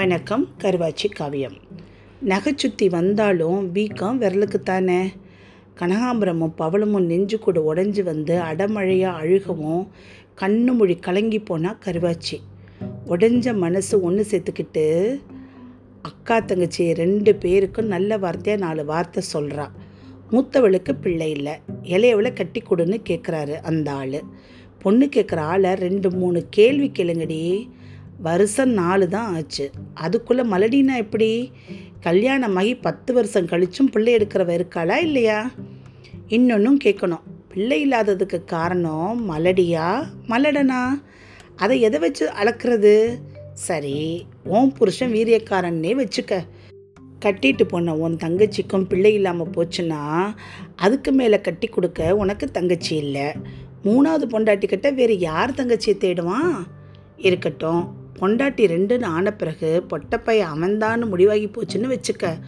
வணக்கம் கருவாச்சி காவியம். நகைச்சுத்தி வந்தாலும் வீக்கம் விரலுக்குத்தானே? கனகாம்பரமும் பவளமும் நெஞ்சு கூட உடஞ்சி வந்து அடமழையாக அழுகவும் கண்ணு மொழி கலங்கி போனால் கருவாச்சி. உடஞ்ச மனசு ஒன்று சேர்த்துக்கிட்டு அக்கா தங்கச்சி ரெண்டு பேருக்கும் நல்ல வார்த்தையாக நாலு வார்த்தை சொல்கிறா மூத்தவளுக்கு பிள்ளை இல்லை. இளையவளை கட்டி கொடுன்னு கேட்குறாரு அந்த ஆள். பொண்ணு கேட்குற ஆளை ரெண்டு மூணு கேள்வி கேளுங்கடி. வருஷம் நாலு தான் ஆச்சு. அதுக்குள்ளே மலடினா எப்படி? கல்யாணமாகி பத்து வருஷம் கழிச்சும் பிள்ளை எடுக்கிறவ இருக்காளா இல்லையா? இன்னொன்றும் கேட்கணும். பிள்ளை இல்லாததுக்கு காரணம் மலடியா? மலடனா? அதை எதை வச்சு அளக்கிறது? சரி ஓம் புருஷன் வீரியக்காரன்னே வச்சுக்க. கட்டிட்டு போன உன் தங்கச்சிக்கும் பிள்ளை இல்லாமல் போச்சுன்னா அதுக்கு மேலே கட்டி கொடுக்க உனக்கு தங்கச்சி இல்லை. மூணாவது பொண்டாட்டி கிட்ட வேறு யார் தங்கச்சியை தேடுவான்? இருக்கட்டும். பொண்டாட்டி ரெண்டுன்னு ஆன பிறகு பொட்டப்பைய அவன்தான்னு முடிவாகி போச்சுன்னு வச்சுக்க.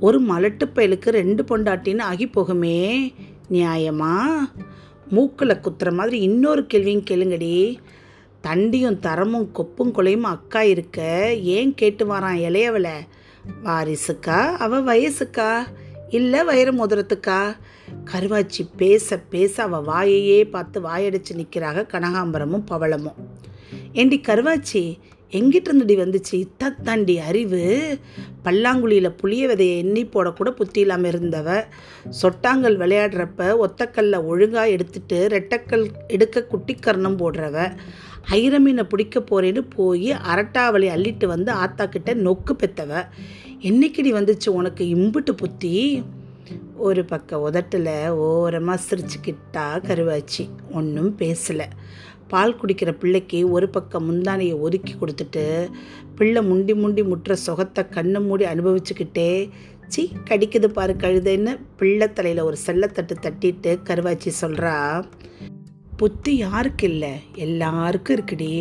ஒரு மலட்டு பயலுக்கு ரெண்டு பொண்டாட்டின்னு ஆகி போகுமே. நியாயமா? மூக்கில் குத்துற மாதிரி இன்னொரு கேள்வியும் கேளுங்கடி. தண்டியும் தரமும் கொப்பும் கொலையும் அக்கா இருக்க. ஏன் கேட்டு வரான் இளையவளை? வாரிசுக்கா? அவ வயசுக்கா? இல்லை வயிறு முதரத்துக்கா? கருவாச்சி பேச பேச அவள் வாயையே பார்த்து வாயடிச்சு நிற்கிறாக கனகாம்பரமும் பவளமும். ஏண்டி கருவாச்சி எங்கிட்டிருந்துடி வந்துச்சு? இத்தாண்டி அறிவு. பல்லாங்குழியில் புளிய விதையை எண்ணி போடக்கூட புத்தி இல்லாமல் இருந்தவ. சொட்டாங்கல் விளையாடுறப்ப ஒத்தக்கல்ல ஒழுங்காக எடுத்துட்டு ரெட்டக்கல் எடுக்க குட்டிக்கர்ணம் போடுறவ. ஐரமீனை பிடிக்க போறேன்னு போய் அரட்டாவளி அள்ளிட்டு வந்து ஆத்தா கிட்ட நொக்கு பெத்தவ. என்னைக்குடி வந்துச்சு உனக்கு இம்புட்டு புத்தி? ஒரு பக்கம் உதட்டில் ஓரமாக சிரிச்சுக்கிட்டா கருவாச்சி. ஒன்றும் பேசலை. பால் குடிக்கிற பிள்ளைக்கு ஒரு பக்கம் முந்தானையை ஒதுக்கி கொடுத்துட்டு பிள்ளை முண்டி முண்டி முட்டுற சுகத்தை கண்ணு மூடி அனுபவிச்சுக்கிட்டே சி கடிக்குது பாரு கழுதைன்னு பிள்ளை தலையில் ஒரு செல்லத்தட்டு தட்டிட்டு கருவாச்சி சொல்கிறா புத்தி யாருக்கு இல்லை? எல்லாருக்கும் இருக்குடி.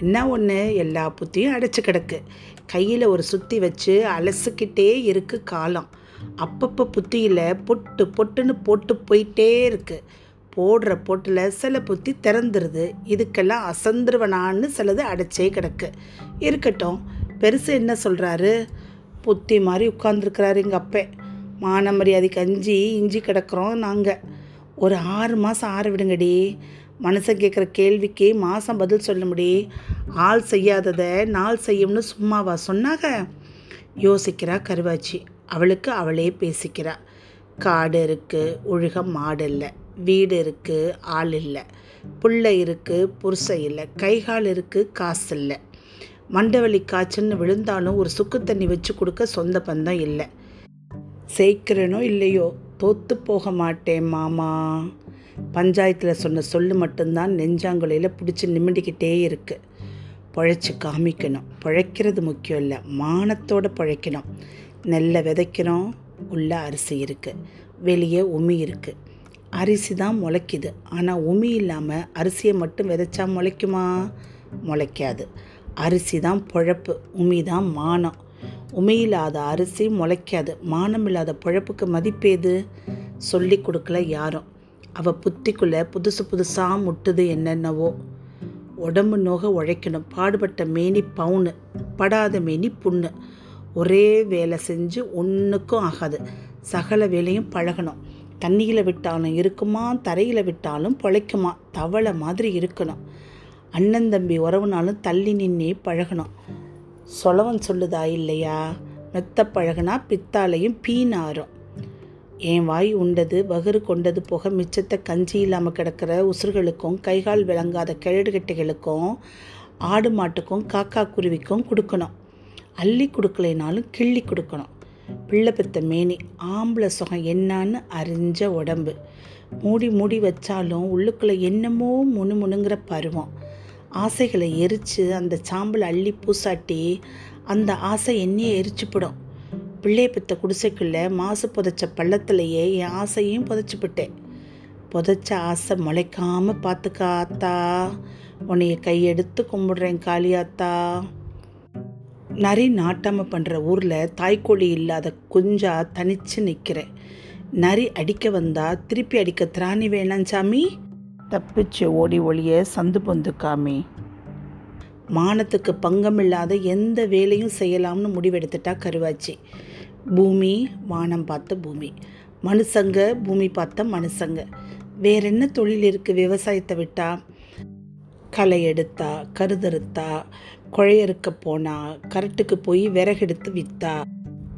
என்ன ஒன்று எல்லா புத்தியும் அடைச்சி கிடக்கு. கையில் ஒரு சுற்றி வச்சு அலசிக்கிட்டே இருக்குது காலம். அப்பப்போ புத்தியில் பொட்டு பொட்டுன்னு போட்டு போயிட்டே இருக்குது போடுற போட்டில் சில புத்தி திறந்துருது. இதுக்கெல்லாம் அசந்துருவனான்னு சிலது அடைச்சே கிடக்கு. இருக்கட்டும் பெருசு என்ன சொல்கிறாரு புத்தி மாதிரி உட்காந்துருக்கிறாரு எங்கள் அப்பே. மான மரியாதைக்கு அஞ்சி இஞ்சி கிடக்கிறோம் நாங்கள் ஒரு ஆறு மாதம் ஆற விடுங்கடி. மனுஷன் கேட்குற கேள்விக்கு மாதம் பதில் சொல்ல முடி ஆள் செய்யாததை நாள் செய்யும்னு சும்மாவா சொன்னாங்க யோசிக்கிறா கருவாச்சி. அவளுக்கு அவளே பேசிக்கிறா. காடு இருக்குது ஒழுக மாடு இல்லை. வீடு இருக்குது ஆள் இல்லை. புள்ள இருக்குது புருஷை இல்லை. கைகால் இருக்குது காசு இல்லை. மண்டவலி காய்ச்சல்னு விழுந்தாலும் ஒரு சுக்கு தண்ணி வச்சு கொடுக்க சொந்த பந்தம் இல்லை. சேர்க்கிறேனோ இல்லையோ தோத்து போக மாட்டேன் மாமா. பஞ்சாயத்தில் சொன்ன சொல்லு மட்டும்தான் நெஞ்சாங்குலையில் பிடிச்சி நிமிண்டிக்கிட்டே இருக்குது பழைச்சி காமிக்கணும். பழைக்கிறது முக்கியம் இல்லை. மானத்தோடு பழைக்கணும். நெல்லை விதைக்கிறோம் உள்ள அரிசி இருக்குது வெளியே உமி இருக்குது அரிசி தான் முளைக்குது. ஆனால் உமி இல்லாமல் அரிசியை மட்டும் விதைச்சா முளைக்குமா? முளைக்காது. அரிசி தான் பொழப்பு உமி தான் மானம். உமையில்லாத அரிசி முளைக்காது. மானம் இல்லாத பொழப்புக்கு மதிப்பேது சொல்லி கொடுக்கல யாரும். அவள் புத்திக்குள்ளே புதுசு புதுசாக முட்டுது என்னென்னவோ. உடம்பு நோக உழைக்கணும். பாடுபட்ட மேனி பவுனு படாத மேனி புண்ணு. ஒரே வேலை செஞ்சு ஒன்றுக்கும் ஆகாது. சகல வேலையும் பழகணும். தண்ணியில் விட்டாலும் இருக்குமா? தரையில் விட்டாலும் பொழைக்குமா? தவளை மாதிரி இருக்கணும். அண்ணன் தம்பி உறவுனாலும் தள்ளி நின்னே பழகணும். சொலவன் சொல்லுதா இல்லையா? மெத்த பழகுனா பித்தாலையும் பீனாரும். என் வாய் உண்டது வகுறு கொண்டது போக மிச்சத்தை கஞ்சி இல்லாமல் கிடக்கிற உசுர்களுக்கும் கைகால் விளங்காத கிழடுகட்டைகளுக்கும் ஆடு மாட்டுக்கும் காக்கா குருவிக்கும் கொடுக்கணும். அள்ளி கொடுக்கலைனாலும் கிள்ளி கொடுக்கணும். பிள்ளை பெத்த மேனி ஆம்பளை சுகம் என்னான்னு அறிஞ்ச உடம்பு. மூடி மூடி வச்சாலும் உள்ளுக்குள்ளே என்னமோ முணு முணுங்கிற பருவம். ஆசைகளை எரித்து அந்த சாம்பலை அள்ளி பூசாட்டி அந்த ஆசை என்னையே எரிச்சுப்படும். பிள்ளைய பெத்த குடிசைக்குள்ளே மாசு புதைச்ச பள்ளத்துலையே என் ஆசையும் புதைச்சிப்பிட்டேன் புதைச்ச ஆசை முளைக்காமல் பார்த்துக்காத்தா உன்னைய கையெடுத்து கும்பிடுறேன் காளியாத்தா. நரி நாட்டாமல் பண்ணுற ஊரில் தாய்க்கோழி இல்லாத குஞ்சா தனிச்சு நிற்கிறேன் நரி அடிக்க வந்தா திருப்பி அடிக்க திராணி வேணாம் சாமி. தப்பிச்சு ஓடி ஒளிய சந்து பொந்து காமி. மானத்துக்கு பங்கமில்லாத எந்த வேலையும் செய்யலாம்னு முடிவெடுத்துட்டா கருவாச்சி. பூமி வானம் பார்த்த பூமி. மனுஷங்க பூமி பார்த்த மனுஷங்க வேற என்ன தொழில் இருக்குது விவசாயத்தை விட்டா? களை எடுத்தா கருதறுத்தா குழையறுக்க போனா கரட்டுக்கு போய் விறகெடுத்து வித்தா.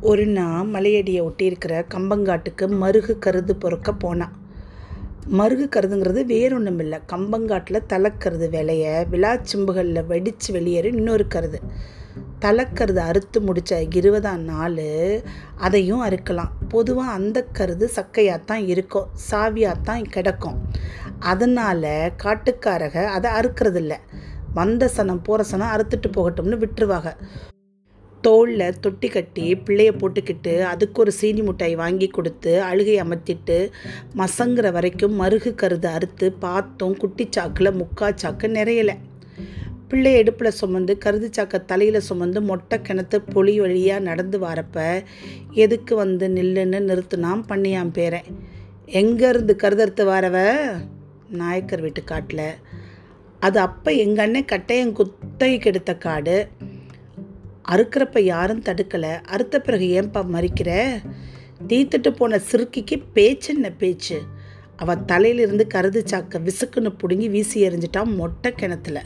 ஒரு நாள் மலையடியை ஒட்டியிருக்கிற கம்பங்காட்டுக்கு மருகு கருது பொறுக்க போனான் மருகு கருதுங்கிறது வேறொன்றும் இல்லை கம்பங்காட்டில் தலைக்கருது விலைய விழாச்சிம்புகளில் வெடித்து வெளியேற இன்னொரு கருது. தலைக்கருது அறுத்து முடித்த இருபதாம் நாள் அதையும் அறுக்கலாம். பொதுவாக அந்த கருது சக்கையாகத்தான் இருக்கும் சாவியாகத்தான் கிடக்கும். அதனால் காட்டுக்காரக அதை அறுக்கிறதில்ல. வந்த சனம் போகிற சனம் அறுத்துட்டு போகட்டும்னு விட்டுருவாங்க. தோளில் தொட்டி கட்டி பிள்ளைய போட்டுக்கிட்டு அதுக்கு ஒரு சீனி மிட்டாய் வாங்கி கொடுத்து அழுகை அமர்த்திட்டு மசங்குற வரைக்கும் மருகு கருது அறுத்து பார்த்தோம் குட்டி சாக்கில் முக்கா சாக்கு நிறையலை. பிள்ளை எடுப்பில் சுமந்து கருது சாக்க தலையில் சுமந்து மொட்டை கிணத்து பொலி வழியாக நடந்து வரப்ப எதுக்கு வந்து நில்லுன்னு நிறுத்தினான் பண்ணியான் பேரன். எங்கேருந்து கருதறுத்து வரவ? நாயக்கர் வீட்டு காட்டில். அது அப்போ எங்கள் அண்ணன் கட்டையன் குத்தகைக்கு எடுத்த காடு. அறுக்கிறப்ப யாரும் தடுக்கலை. அறுத்த பிறகு ஏன்பா மறிக்கிற? தீத்துட்டு போன சிறுக்கிக்கு பேச்சுன்ன பேச்சு? அவள் தலையிலிருந்து கருது சாக்கை விசுக்குன்னு பிடுங்கி வீசி எறிஞ்சிட்டான் மொட்டை கிணத்துல.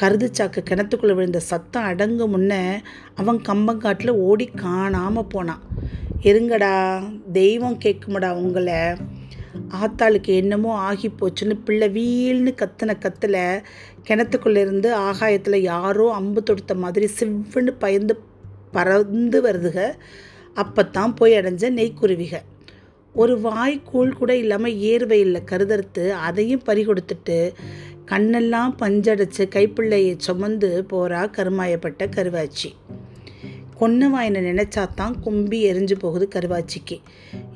கருது சாக்கு கிணத்துக்குள்ளே விழுந்த சத்தம் அடங்கு முன்ன அவன் கம்பங்காட்டில் ஓடி காணாமல் போனான். இருங்கடா தெய்வம் கேட்குமடா உங்களை? ஆத்தாளுக்கு என்னமோ ஆகி போச்சுன்னு பிள்ளை வீல்னு கத்தின கத்தில் கிணத்துக்குள்ளேருந்து ஆகாயத்தில் யாரோ அம்பு தொடுத்த மாதிரி சிவ்வுன்னு பயந்து பறந்து வருதுக. அப்போத்தான் போய் அடைஞ்ச நெய்க்குருவிக. ஒரு வாய் கூழ் கூட இல்லாமல் ஏர்வையில் கருதறுத்து அதையும் பறி கொடுத்துட்டு கண்ணெல்லாம் பஞ்சடைச்சு கைப்பிள்ளையை சுமந்து போகிறா கருமாயப்பட்ட கருவாச்சி. கொன்ன நினச்சா தான் கும்பி எரிஞ்சு போகுது கருவாச்சிக்கு.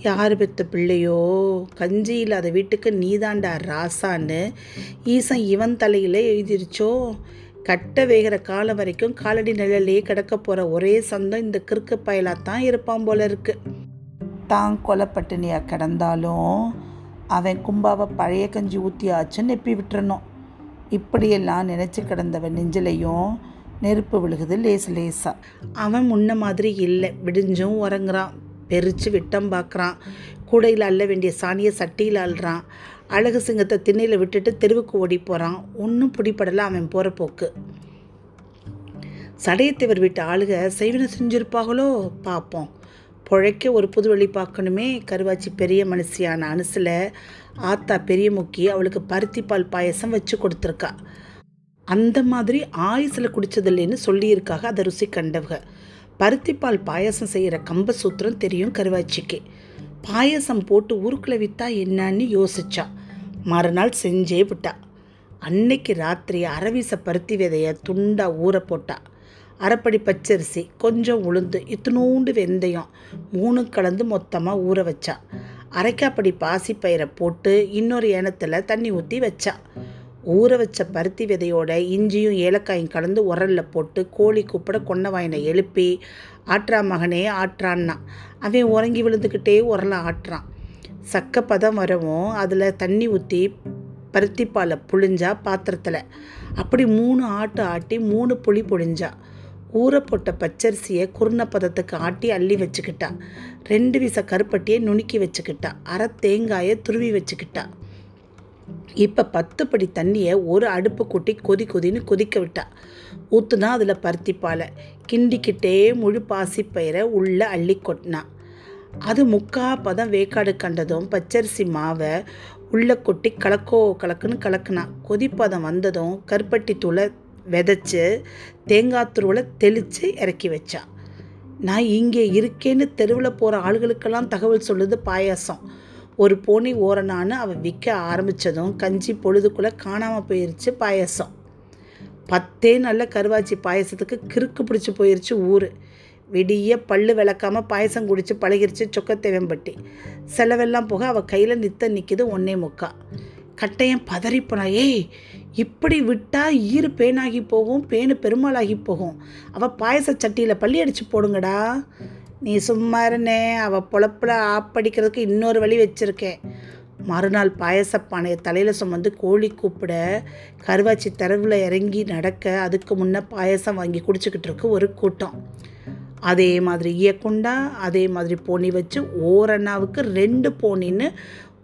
யார் பெத்த பிள்ளையோ? கஞ்சி இல்லாத வீட்டுக்கு நீதாண்டா ராசான்னு ஈசன் இவன் தலையிலே எழுதிருச்சோ? கட்ட வேகிற காலம் வரைக்கும் காலடி நிழலே கிடக்க போகிற ஒரே சந்தம் இந்த கிறுக்கு தான் இருப்பான் போல இருக்கு. தான் கொலைப்பட்டினியாக கிடந்தாலும் அவன் கும்பாவை பழைய கஞ்சி ஊற்றியாச்சுன்னு நெப்பி விட்டுறணும். இப்படியெல்லாம் நினச்சி கிடந்தவன் நெஞ்சிலையும் நெருப்பு விழுகுது லேசு லேசாக அவன் முன்ன மாதிரி இல்லை. விடிஞ்சும் உறங்குறான். பெரிச்சு விட்டம் பார்க்குறான் கூடையில் அள்ள வேண்டிய சாணியை சட்டியில் அள்ளுறான். அழகு சிங்கத்தை திண்ணையில் விட்டுட்டு தெருவுக்கு ஓடி போகிறான் ஒன்றும் பிடிப்படலை அவன் போகிற போக்கு. சடையத்தேவர் வீட்டு ஆளுக செய்வினை செஞ்சுருப்பாங்களோ பார்ப்போம் பொழைக்க ஒரு புது வழி பார்க்கணுமே கருவாச்சி பெரிய மனுஷியான அனுசில் ஆத்தா பெரிய முக்கி அவளுக்கு பருத்திப்பால் பாயசம் வச்சு கொடுத்துருக்கா. அந்த மாதிரி ஆயுசில் குடித்ததில்லைன்னு சொல்லியிருக்காக அதை ருசி கண்டவங்க. பருத்திப்பால் பாயசம் செய்கிற கம்ப சூத்திரம் தெரியும் கருவாச்சிக்கு. பாயசம் போட்டு ஊருக்குள்ள விற்றா என்னன்னு யோசிச்சா. மறுநாள் செஞ்சே விட்டா. அன்னைக்கு ராத்திரி அரவீச பருத்தி விதைய துண்டாக ஊற போட்டா. அரைப்படி பச்சரிசி கொஞ்சம் உளுந்து இத்தினூண்டு வெந்தயம் மூணு கலந்து மொத்தமாக ஊற வச்சா. அரைக்காப்படி பாசிப்பயிரை போட்டு இன்னொரு ஏனத்தில் தண்ணி ஊற்றி வச்சா. ஊற வச்ச பருத்தி விதையோட இஞ்சியும் ஏலக்காயும் கலந்து உரலில் போட்டு கோழி கூப்பிட கொன்ன வாயினை எழுப்பி ஆற்றா மகனே ஆற்றான்னா. அவன் உறங்கி விழுந்துக்கிட்டே உரலை ஆட்டுறான் சக்க பதம் வரவும் அதில் தண்ணி ஊற்றி பருத்திப்பாலை புழிஞ்சா பாத்திரத்தில். அப்படி மூணு ஆட்டு ஆட்டி மூணு புளி புழிஞ்சா. ஊற போட்ட பச்சரிசியை குருண பதத்துக்கு ஆட்டி அள்ளி வச்சுக்கிட்டா. ரெண்டு விச கருப்பட்டியை நுணுக்கி வச்சுக்கிட்டா. அரை தேங்காயை துருவி வச்சுக்கிட்டா. இப்போ பத்து படி தண்ணியை ஒரு அடுப்பு கூட்டி கொதி கொதின்னு கொதிக்க விட்டா. ஊற்றுனா அதில் பருத்தி பாலை. கிண்டிக்கிட்டே முழு பாசிப்பயிரை உள்ளே அள்ளி கொட்டினா. அது முக்கா பதம் வேக்காடு கண்டதும் பச்சரிசி மாவை உள்ளே கொட்டி கலக்கோ கலக்குன்னு கலக்குனா. கொதிப்பதம் வந்ததும் கருப்பட்டி தூளை விதைச்சி தேங்காய் துருவலை தெளித்து இறக்கி வச்சா. நான் இங்கே இருக்கேன்னு தெருவில் போகிற ஆளுகளுக்கெல்லாம் தகவல் சொல்லுது பாயாசம். ஒரு போனி ஓரணான்னு அவள் விற்க ஆரம்பித்ததும் கஞ்சி பொழுதுக்குள்ளே காணாமல் போயிருச்சு பாயசம். பத்தே நல்ல கருவாச்சி பாயசத்துக்கு கிறுக்கு பிடிச்சி போயிருச்சு ஊர். விடிய பல்லு விளக்காமல் பாயசம் குடித்து பழகிருச்சு சொக்கத்தேவம்பட்டி. செலவெல்லாம் போக அவள் கையில் நித்த நிற்கிது ஒன்னே முக்கா. கட்டையன் பதறிப்போனா ஏய் இப்படி விட்டால் ஈறு பேனாகி போகும் பேனு பெருமாளாகி போகும். அவள் பாயச சட்டியில் பள்ளி அடித்து போடுங்கடா. நீ சும்மா இருனே அவள் பொழப்பில் ஆப்படிக்கிறதுக்கு இன்னொரு வழி வச்சுருக்கேன் மறுநாள் பாயசப்பானையை தலையில் சுமந்து கோழி கூப்பிட கருவாச்சி தெருவில் இறங்கி நடக்க அதுக்கு முன்னே பாயசம் வாங்கி குடிச்சிக்கிட்டு இருக்கு ஒரு கூட்டம். அதே மாதிரி இயக்குண்டா அதே மாதிரி போனி வச்சு ஓரண்ணாவுக்கு ரெண்டு போனின்னு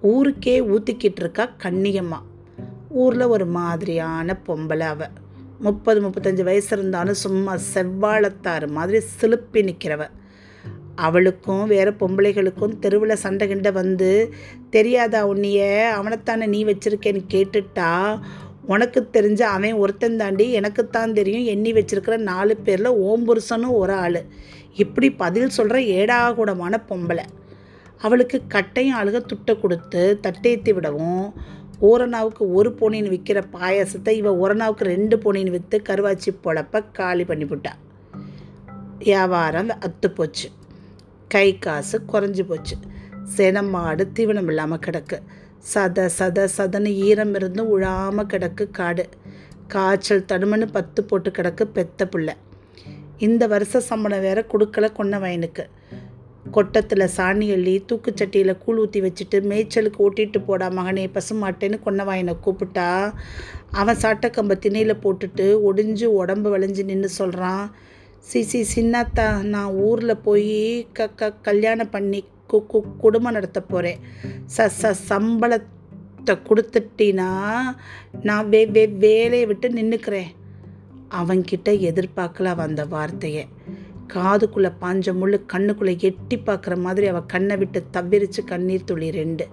ஊருக்கே ஊற்றிக்கிட்டு இருக்கா கண்ணியம்மா. ஊரில் ஒரு மாதிரியான பொம்பளை அவ. முப்பது முப்பத்தஞ்சு வயசு இருந்தாலும் சும்மா செவ்வாழத்தாறு மாதிரி சிலுப்பி நிற்கிறவ அவளுக்கும் வேறு பொம்பளைகளுக்கும் தெருவில் சண்டை கிண்டை வந்து தெரியாதா உன்னைய? அவனைத்தானே நீ வச்சிருக்கேன்னு கேட்டுட்டா? உனக்கு தெரிஞ்ச அவன் ஒருத்தன் தாண்டி எனக்குத்தான் தெரியும். எண்ணி வச்சிருக்கிற நாலு பேரில் ஓம்புருஷனும் ஒரு ஆள். இப்படி பதில் சொல்கிற ஏடாகூடமான பொம்பளை. அவளுக்கு கட்டையும் அழுக துட்டை கொடுத்து தட்டேத்தி விடவும் ஓரணாவுக்கு ஒரு பொனின்னு விற்கிற பாயாசத்தை இவன் ஓரணாவுக்கு ரெண்டு பொனின்னு விற்று கருவாச்சி பொழப்ப காலி பண்ணிவிட்டா. வியாபாரம் அத்து போச்சு காசு குறைஞ்சி போச்சு. செனமாடு மாடு தீவனம் இல்லாமல் கிடக்கு. சத சத சதன்னு ஈரம் இருந்தும் உழாமல் கிடக்கு காடு. காய்ச்சல் தடுமன்னு பத்து போட்டு கிடக்கு பெத்த பிள்ளை. இந்த வருஷ சம்பளம் வேற கொடுக்கல கொன்ன வயனுக்கு. கொட்டத்தில் சாணி அள்ளி தூக்குச்சட்டியில் கூழ் ஊற்றி வச்சுட்டு மேய்ச்சலுக்கு ஓட்டிட்டு போடா மகனே பசுமாட்டேன்னு கொன்னவாயனை கூப்பிட்டா அவன் சாட்டக்கம்ப திணையில் போட்டுட்டு ஒடிஞ்சு உடம்பு வளைஞ்சு நின்று சொல்கிறான் சி சி சின்னத்தா நான் ஊரில் போய் க க கல்யாணம் பண்ணி கு கு குடும்பம் நடத்த போகிறேன் ச ச சம்பளத்தை கொடுத்துட்டினா நான் வே வே வேலையை விட்டு நின்றுக்கிறேன் அவன்கிட்ட எதிர்பார்க்கல அவன் அந்த வார்த்தையை. காதுக்குள்ளே பாஞ்ச முள்ளு கண்ணுக்குள்ளே எட்டி பார்க்குற மாதிரி அவள் கண்ணை விட்டு தவிரித்து கண்ணீர் துளி ரெண்டு.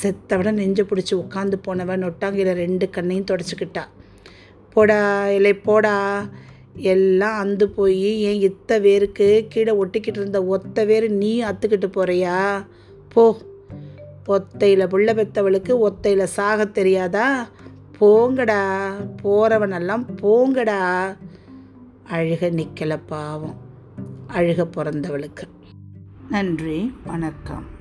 செத்தவிட நெஞ்சு பிடிச்சி உட்காந்து போனவன் நொட்டாங்கையில் ரெண்டு கண்ணையும் தொடச்சிக்கிட்டா. போடா இல்லை போடா எல்லாம் அந்து போய் ஏன் இத்த வேருக்கு கீழே ஒட்டிக்கிட்டு இருந்த ஒத்த வேறு நீ அத்துக்கிட்டு போறியா? போ. ஒத்தையில் புள்ள பெத்தவளுக்கு ஒத்தையில் சாக தெரியாதா? போங்கடா. போகிறவனெல்லாம் போங்கடா. அழுக நிற்கல பாவம். அழுக பிறந்தவளுக்கு. நன்றி. வணக்கம்.